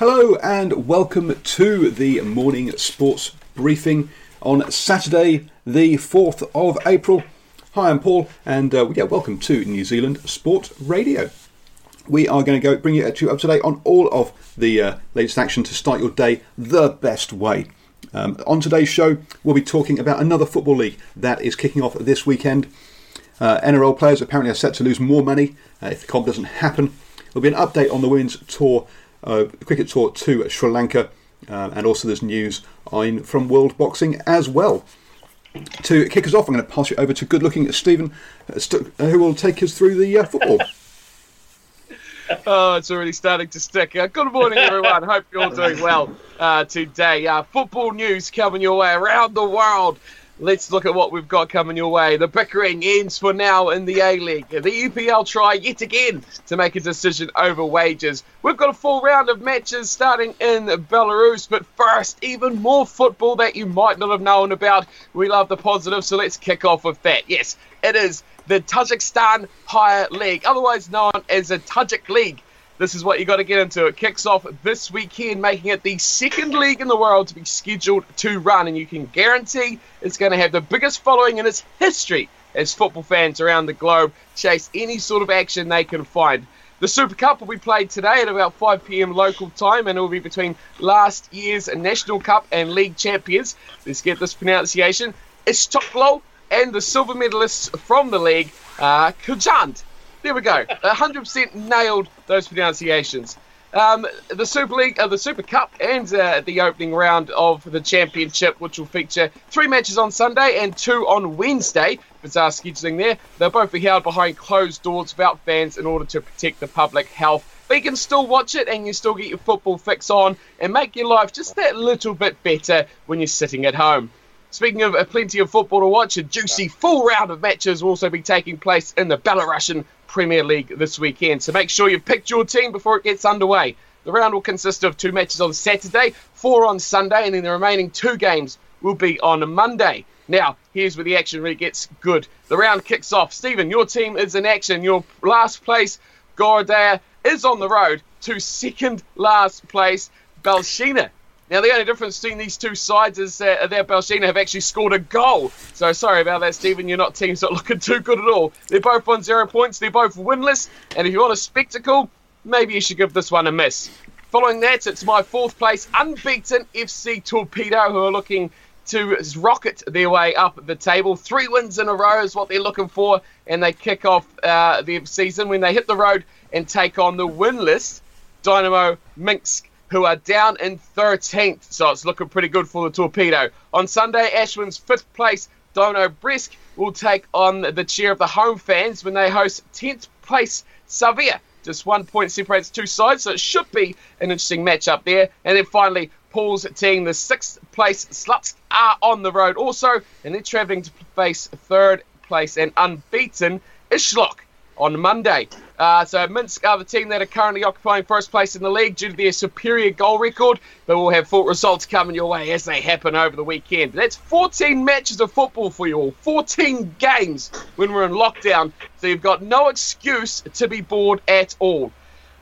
Hello and welcome to the morning sports briefing on Saturday, the 4th of April. Hi, I'm Paul, and uh, yeah, welcome to New Zealand Sport Radio. We are going to go bring you up to date on all of the uh, latest action to start your day the best way. Um, on today's show, we'll be talking about another football league that is kicking off this weekend. Uh, NRL players apparently are set to lose more money uh, if the comp doesn't happen. There'll be an update on the women's tour uh, cricket tour to Sri Lanka, uh, and also there's news on, from World Boxing as well. To kick us off, I'm going to pass you over to good looking Stephen, uh, St- who will take us through the uh, football. oh, it's already starting to stick. Uh, good morning, everyone. Hope you're all doing well uh, today. Uh, football news coming your way around the world. Let's look at what we've got coming your way. The bickering ends for now in the A League. The EPL try yet again to make a decision over wages. We've got a full round of matches starting in Belarus, but first, even more football that you might not have known about. We love the positive, so let's kick off with that. Yes, it is the Tajikistan Higher League, otherwise known as the Tajik League. This is what you got to get into. It kicks off this weekend, making it the second league in the world to be scheduled to run, and you can guarantee it's going to have the biggest following in its history as football fans around the globe chase any sort of action they can find. The Super Cup will be played today at about 5 pm local time, and it will be between last year's National Cup and League champions. Let's get this pronunciation: Istoklal and the silver medalists from the league, uh, Khujand. There we go. 100% nailed those pronunciations. Um, the Super League, uh, the Super Cup, and uh, the opening round of the Championship, which will feature three matches on Sunday and two on Wednesday. Bizarre scheduling there. They'll both be held behind closed doors without fans in order to protect the public health. But you can still watch it and you still get your football fix on and make your life just that little bit better when you're sitting at home. Speaking of uh, plenty of football to watch, a juicy full round of matches will also be taking place in the Belarusian Premier League this weekend. So make sure you've picked your team before it gets underway. The round will consist of two matches on Saturday, four on Sunday, and then the remaining two games will be on Monday. Now, here's where the action really gets good. The round kicks off. Stephen, your team is in action. Your last place, Gorodeya, is on the road to second last place, Belshina. Now, the only difference between these two sides is uh, that Belshina have actually scored a goal. So, sorry about that, Stephen. You're not teams not looking too good at all. They're both on zero points. They're both winless. And if you want a spectacle, maybe you should give this one a miss. Following that, it's my fourth place, unbeaten FC Torpedo, who are looking to rocket their way up the table. Three wins in a row is what they're looking for, and they kick off uh, the season when they hit the road and take on the winless Dynamo Minsk who are down in 13th. So it's looking pretty good for the Torpedo. On Sunday, Ashwin's fifth place, Dono Brisk, will take on the cheer of the home fans when they host 10th place Savia. Just one point separates two sides, so it should be an interesting match up there. And then finally, Paul's team, the sixth place Slutsk, are on the road also, and they're travelling to face third place and unbeaten Isloch on Monday. Uh, so Minsk are the team that are currently occupying first place in the league due to their superior goal record, but we'll have full results coming your way as they happen over the weekend. That's 14 matches of football for you all, 14 games when we're in lockdown, so you've got no excuse to be bored at all.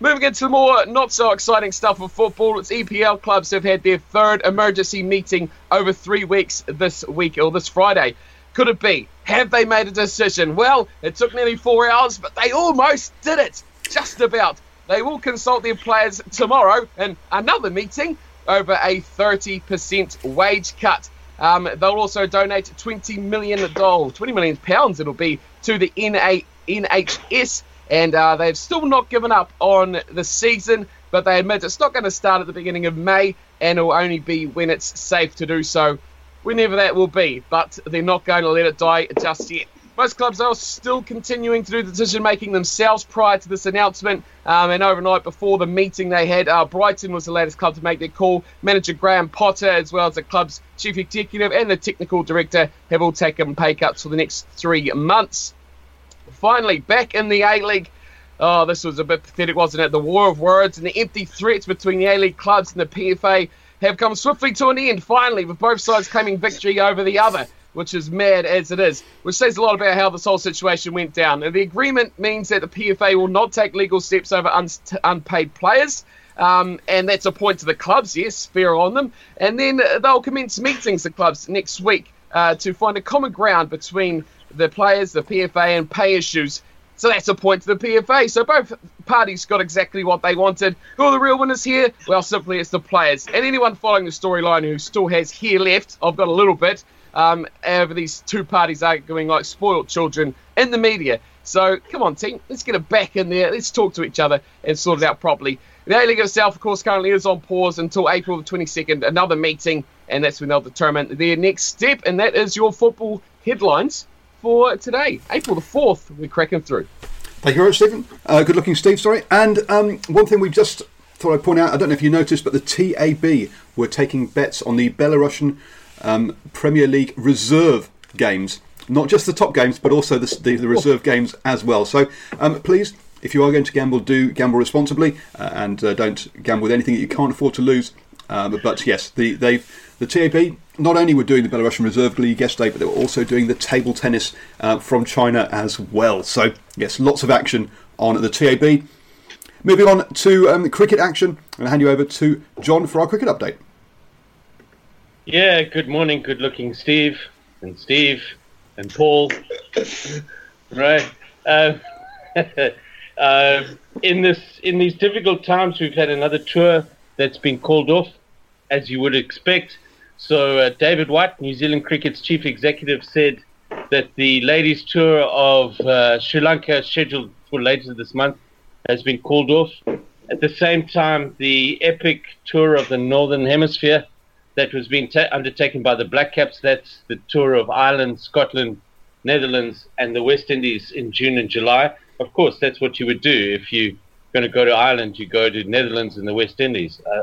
Moving into more not so exciting stuff of football, its EPL clubs have had their third emergency meeting over three weeks this week or this Friday. Could it be? Have they made a decision? Well, it took nearly four hours, but they almost did it. Just about. They will consult their players tomorrow in another meeting over a 30% wage cut. Um, they'll also donate 20 million dollars, 20 million pounds it'll be to the NHS and uh, they've still not given up on the season, but they admit it's not going to start at the beginning of May, and it'll only be when it's safe to do so, whenever that will be. But they're not going to let it die just yet. Most clubs are still continuing to do the decision making themselves prior to this announcement. Um, and overnight, before the meeting they had, uh, Brighton was the latest club to make their call. Manager Graham Potter, as well as the club's chief executive and the technical director, have all taken pay cuts for the next three months. Finally, back in the A League. Oh, this was a bit pathetic, wasn't it? The war of words and the empty threats between the A League clubs and the PFA have come swiftly to an end, finally, with both sides claiming victory over the other, which is mad as it is, which says a lot about how this whole situation went down. And the agreement means that the PFA will not take legal steps over un- unpaid players. Um, and that's a point to the clubs, yes, fair on them. And then they'll commence meetings, the clubs, next week uh, to find a common ground between the players, the PFA, and pay issues. So that's a point to the PFA. So both parties got exactly what they wanted. Who are the real winners here? Well, simply it's the players. And anyone following the storyline who still has hair left, I've got a little bit, um, over these two parties arguing like spoiled children in the media. So come on, team, let's get it back in there. Let's talk to each other and sort it out properly. The A League itself, of course, currently is on pause until April the 22nd. Another meeting, and that's when they'll determine their next step. And that is your football headlines for today, April the 4th. We're cracking through. Thank you very much, Stephen. Uh, good looking, Steve, sorry. And um, one thing we just thought I'd point out I don't know if you noticed, but the TAB were taking bets on the Belarusian um, Premier League reserve games. Not just the top games, but also the, the, the reserve games as well. So um, please, if you are going to gamble, do gamble responsibly uh, and uh, don't gamble with anything that you can't afford to lose. Um, but yes, the, they've the TAB not only were doing the Belarusian Reserve League yesterday, but they were also doing the table tennis uh, from China as well. So, yes, lots of action on the TAB. Moving on to um, cricket action, to hand you over to John for our cricket update. Yeah, good morning, good looking Steve, and Steve, and Paul. right. Uh, uh, in this, in these difficult times, we've had another tour that's been called off, as you would expect. So uh, David White, New Zealand Cricket's chief executive, said that the ladies' tour of uh, Sri Lanka, scheduled for later this month, has been called off. At the same time, the epic tour of the Northern Hemisphere that was being ta- undertaken by the Black Caps, that's the tour of Ireland, Scotland, Netherlands, and the West Indies in June and July. Of course, that's what you would do if you're going to go to Ireland, you go to Netherlands and the West Indies. Uh,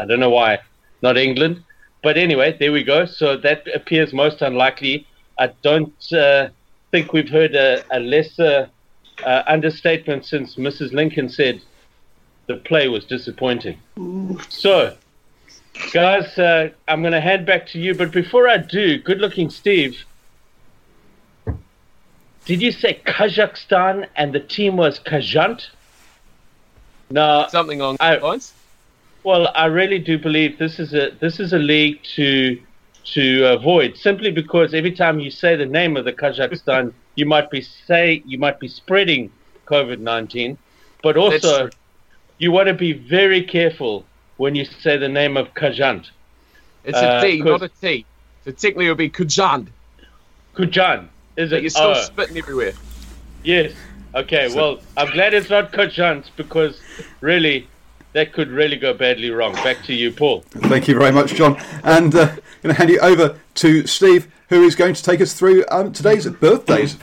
I don't know why not England. But anyway, there we go. So that appears most unlikely. I don't uh, think we've heard a, a lesser uh, understatement since Mrs. Lincoln said the play was disappointing. So, guys, uh, I'm going to hand back to you. But before I do, good looking Steve, did you say Kazakhstan and the team was Kajant? No, something along those lines. Well, I really do believe this is a this is a league to to avoid simply because every time you say the name of the Kazakhstan, you might be say you might be spreading COVID nineteen, but also you want to be very careful when you say the name of Kajant. It's a D, uh, not a T. So technically it would be Khujand. Kujan, is it? But you're still oh. spitting everywhere. Yes. Okay. So, well, I'm glad it's not Kajant because really that could really go badly wrong. Back to you, Paul. Thank you very much, John. And uh, I'm going to hand you over to Steve, who is going to take us through um, today's birthdays.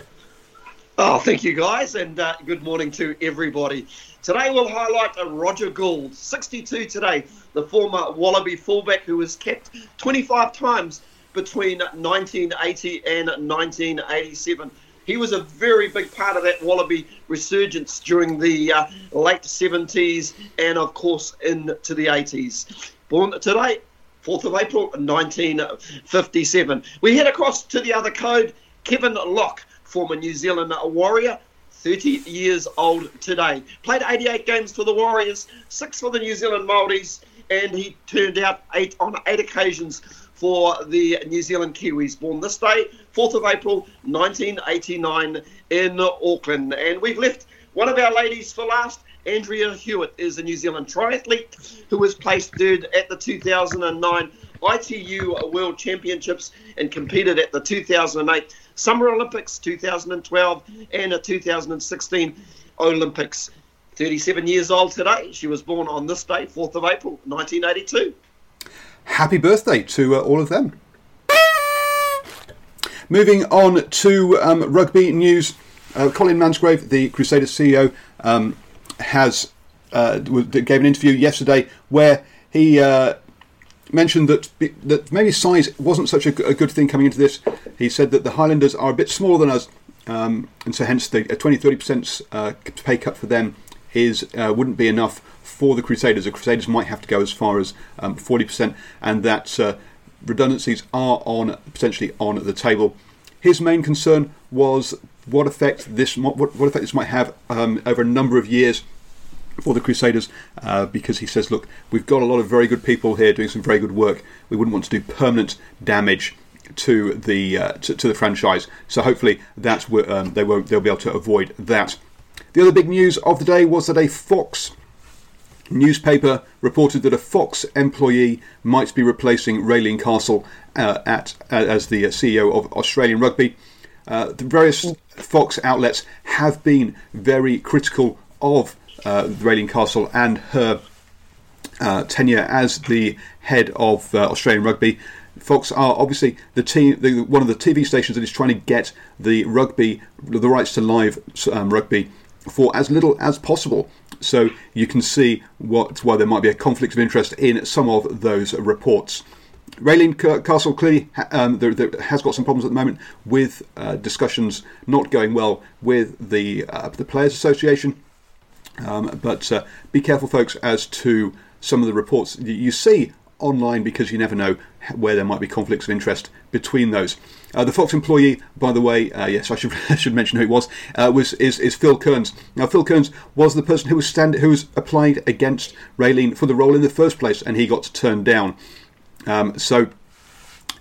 Oh, thank you, guys, and uh, good morning to everybody. Today we'll highlight a Roger Gould, 62 today, the former Wallaby fullback who was kept 25 times between 1980 and 1987. He was a very big part of that Wallaby resurgence during the uh, late 70s and, of course, into the 80s. Born today, 4th of April 1957. We head across to the other code. Kevin Locke, former New Zealand Warrior, 30 years old today. Played 88 games for the Warriors, six for the New Zealand Māoris, and he turned out eight on eight occasions for the New Zealand Kiwis. Born this day, 4th of April 1989 in Auckland. And we've left one of our ladies for last. Andrea Hewitt is a New Zealand triathlete who was placed third at the 2009 ITU World Championships and competed at the 2008 Summer Olympics, 2012, and a 2016 Olympics. 37 years old today. She was born on this day, 4th of April, 1982. Happy birthday to uh, all of them. Moving on to um, rugby news, uh, Colin Mansbridge, the Crusaders CEO, um, has uh, gave an interview yesterday where he uh, mentioned that that maybe size wasn't such a, good thing coming into this. He said that the Highlanders are a bit smaller than us, um, and so hence the 20 30 percent uh, pay cut for them is uh, wouldn't be enough for the Crusaders. The Crusaders might have to go as far as um, 40%, and that uh, redundancies are on potentially on the table. His main concern was what effect this what, what effect this might have um, over a number of years for the Crusaders uh, because he says, look, we've got a lot of very good people here doing some very good work. We wouldn't want to do permanent damage to the uh, to, to, the franchise. So hopefully that um, they won't they'll be able to avoid that. The other big news of the day was that a Fox newspaper reported that a Fox employee might be replacing Raelene Castle uh, at uh, as the CEO of Australian Rugby. Uh, the various Fox outlets have been very critical of uh, Raelene Castle and her uh, tenure as the head of uh, Australian Rugby. Fox are obviously the team, the, one of the TV stations that is trying to get the rugby, the rights to live um, rugby, for as little as possible. So you can see what why there might be a conflict of interest in some of those reports. Raelene Castle clearly um, there, there, has got some problems at the moment with uh, discussions not going well with the uh, the Players Association. Um, but uh, be careful, folks, as to some of the reports you see online because you never know where there might be conflicts of interest between those. Uh, the Fox employee, by the way, uh, yes, I should I should mention who it was. Uh, was is, is Phil Kearns. Now, Phil Kearns was the person who was stand who was applied against Raelene for the role in the first place, and he got turned down. Um, so,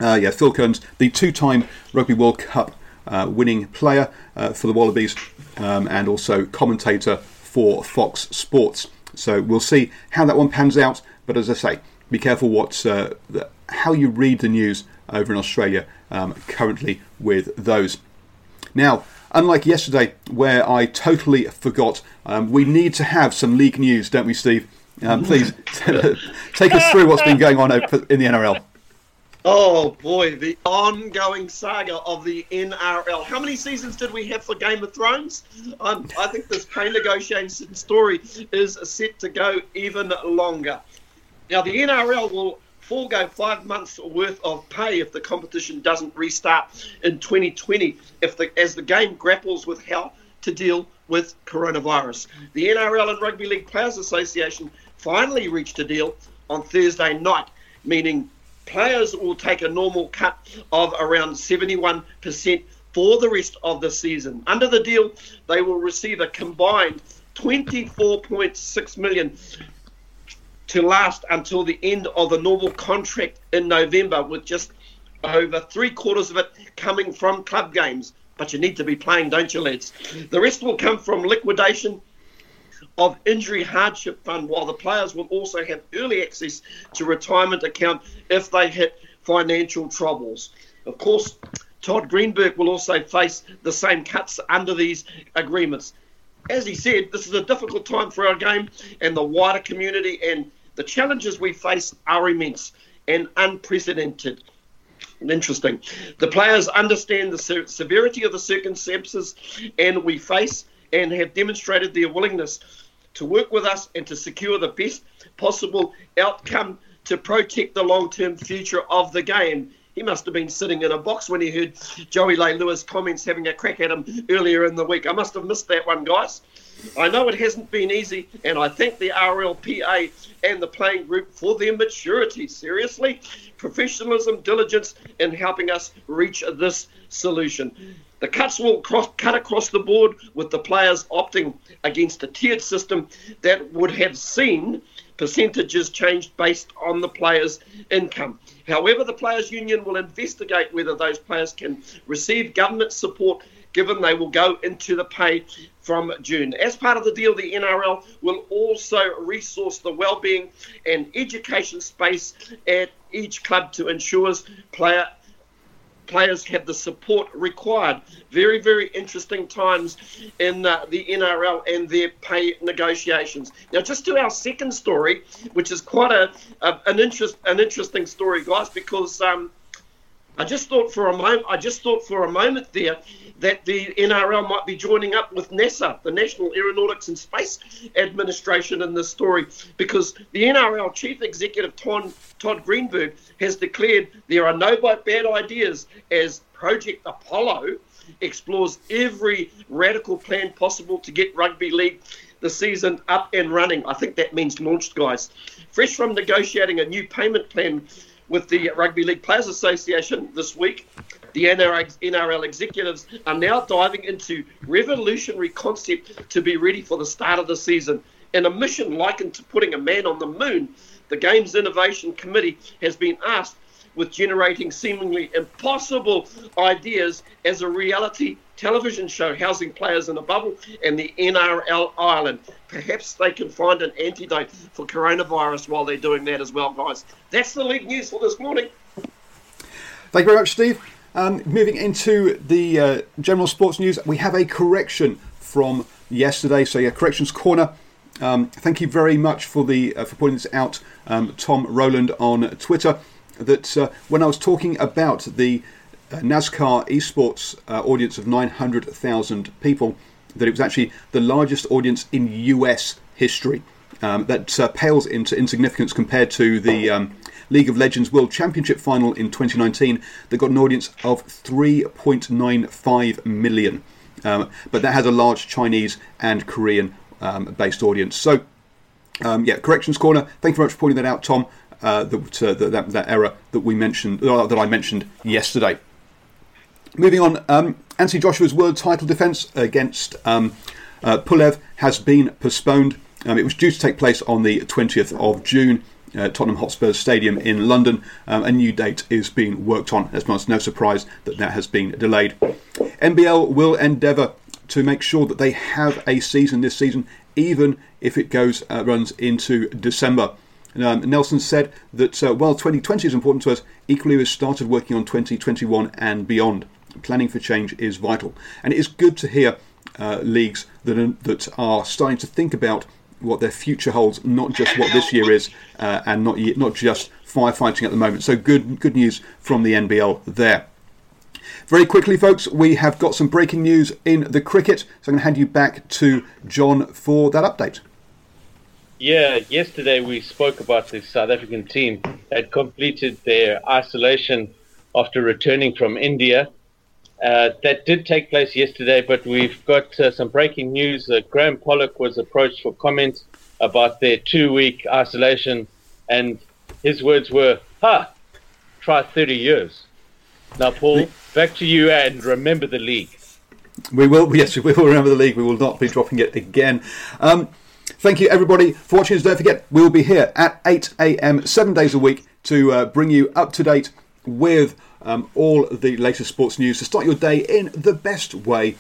uh, yeah, Phil Kearns, the two-time Rugby World Cup uh, winning player uh, for the Wallabies, um, and also commentator for Fox Sports. So we'll see how that one pans out. But as I say, be careful what uh, the, how you read the news over in Australia um, currently with those. Now, unlike yesterday, where I totally forgot, um, we need to have some league news, don't we, Steve? Um, please take us through what's been going on in the NRL. Oh boy, the ongoing saga of the NRL. How many seasons did we have for Game of Thrones? Um, I think this pay negotiation story is set to go even longer. Now, the NRL will forego five months worth of pay if the competition doesn't restart in 2020, if the, as the game grapples with how to deal with coronavirus. The NRL and Rugby League Players Association finally reached a deal on Thursday night, meaning players will take a normal cut of around 71% for the rest of the season. Under the deal, they will receive a combined 24.6 million to last until the end of the normal contract in November, with just over three quarters of it coming from club games. But you need to be playing, don't you, lads? The rest will come from liquidation of injury hardship fund, while the players will also have early access to retirement account if they hit financial troubles. Of course, Todd Greenberg will also face the same cuts under these agreements. As he said, this is a difficult time for our game and the wider community, and the challenges we face are immense and unprecedented. Interesting. The players understand the se- severity of the circumstances and we face and have demonstrated their willingness to work with us and to secure the best possible outcome to protect the long term future of the game. He must have been sitting in a box when he heard Joey Leilua comments having a crack at him earlier in the week. I must have missed that one, guys. I know it hasn't been easy, and I thank the RLPA and the playing group for their maturity. Seriously, professionalism, diligence in helping us reach this solution. The cuts will cross, cut across the board with the players opting against a tiered system that would have seen percentages changed based on the player's income. However, the Players' Union will investigate whether those players can receive government support given they will go into the pay from June. As part of the deal, the NRL will also resource the well-being and education space at each club to ensure player players have the support required. Very, very interesting times in uh, the NRL and their pay negotiations. Now, just to our second story, which is quite a, a an interest an interesting story, guys, because um, I just thought for a moment I just thought for a moment there that the NRL might be joining up with NASA, the National Aeronautics and Space Administration, in this story, because the NRL Chief Executive Todd, Todd Greenberg has declared there are no bad ideas as Project Apollo explores every radical plan possible to get rugby league the season up and running. I think that means launched, guys. Fresh from negotiating a new payment plan with the Rugby League Players Association this week, the NRL executives are now diving into revolutionary concept to be ready for the start of the season. In a mission likened to putting a man on the moon, the Games Innovation Committee has been asked with generating seemingly impossible ideas as a reality television show housing players in a bubble and the NRL Ireland. Perhaps they can find an antidote for coronavirus while they're doing that as well, guys. That's the league news for this morning. Thank you very much, Steve. Um, moving into the uh, general sports news, we have a correction from yesterday. So, yeah, corrections corner. Um, thank you very much for the uh, for pointing this out, um, Tom Rowland on Twitter. That uh, when I was talking about the uh, NASCAR esports uh, audience of 900,000 people, that it was actually the largest audience in US history. Um, that uh, pales into insignificance compared to the um, League of Legends World Championship final in 2019 that got an audience of 3.95 million. Um, but that has a large Chinese and Korean um, based audience. So, um, yeah, corrections corner. Thank you very much for pointing that out, Tom. Uh, that, uh, that, that error that we mentioned, uh, that I mentioned yesterday. Moving on, um, Anthony Joshua's world title defence against um, uh, Pulev has been postponed. Um, it was due to take place on the 20th of June uh, Tottenham Hotspur Stadium in London. Um, a new date is being worked on. It's no surprise that that has been delayed. NBL will endeavour to make sure that they have a season this season, even if it goes uh, runs into December. Um, Nelson said that uh, while 2020 is important to us, equally we've started working on 2021 and beyond. Planning for change is vital, and it is good to hear uh, leagues that are, that are starting to think about what their future holds, not just what this year is, uh, and not not just firefighting at the moment. So good good news from the NBL there. Very quickly, folks, we have got some breaking news in the cricket. So I'm going to hand you back to John for that update. Yeah, yesterday we spoke about the South African team that completed their isolation after returning from India. Uh, that did take place yesterday, but we've got uh, some breaking news. Uh, Graeme Pollock was approached for comment about their two week isolation, and his words were, Ha, try 30 years. Now, Paul, back to you and remember the league. We will, yes, we will remember the league. We will not be dropping it again. Um, thank you, everybody, for watching us. Don't forget, we will be here at 8 a.m., seven days a week, to uh, bring you up to date with um, all the latest sports news to start your day in the best way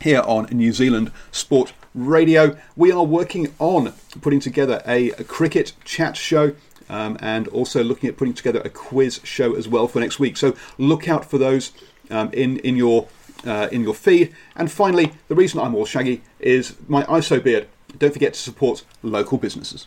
here on New Zealand Sport Radio. We are working on putting together a, a cricket chat show. Um, and also looking at putting together a quiz show as well for next week. So look out for those um, in in your uh, in your feed. And finally, the reason I'm all shaggy is my ISO beard. Don't forget to support local businesses.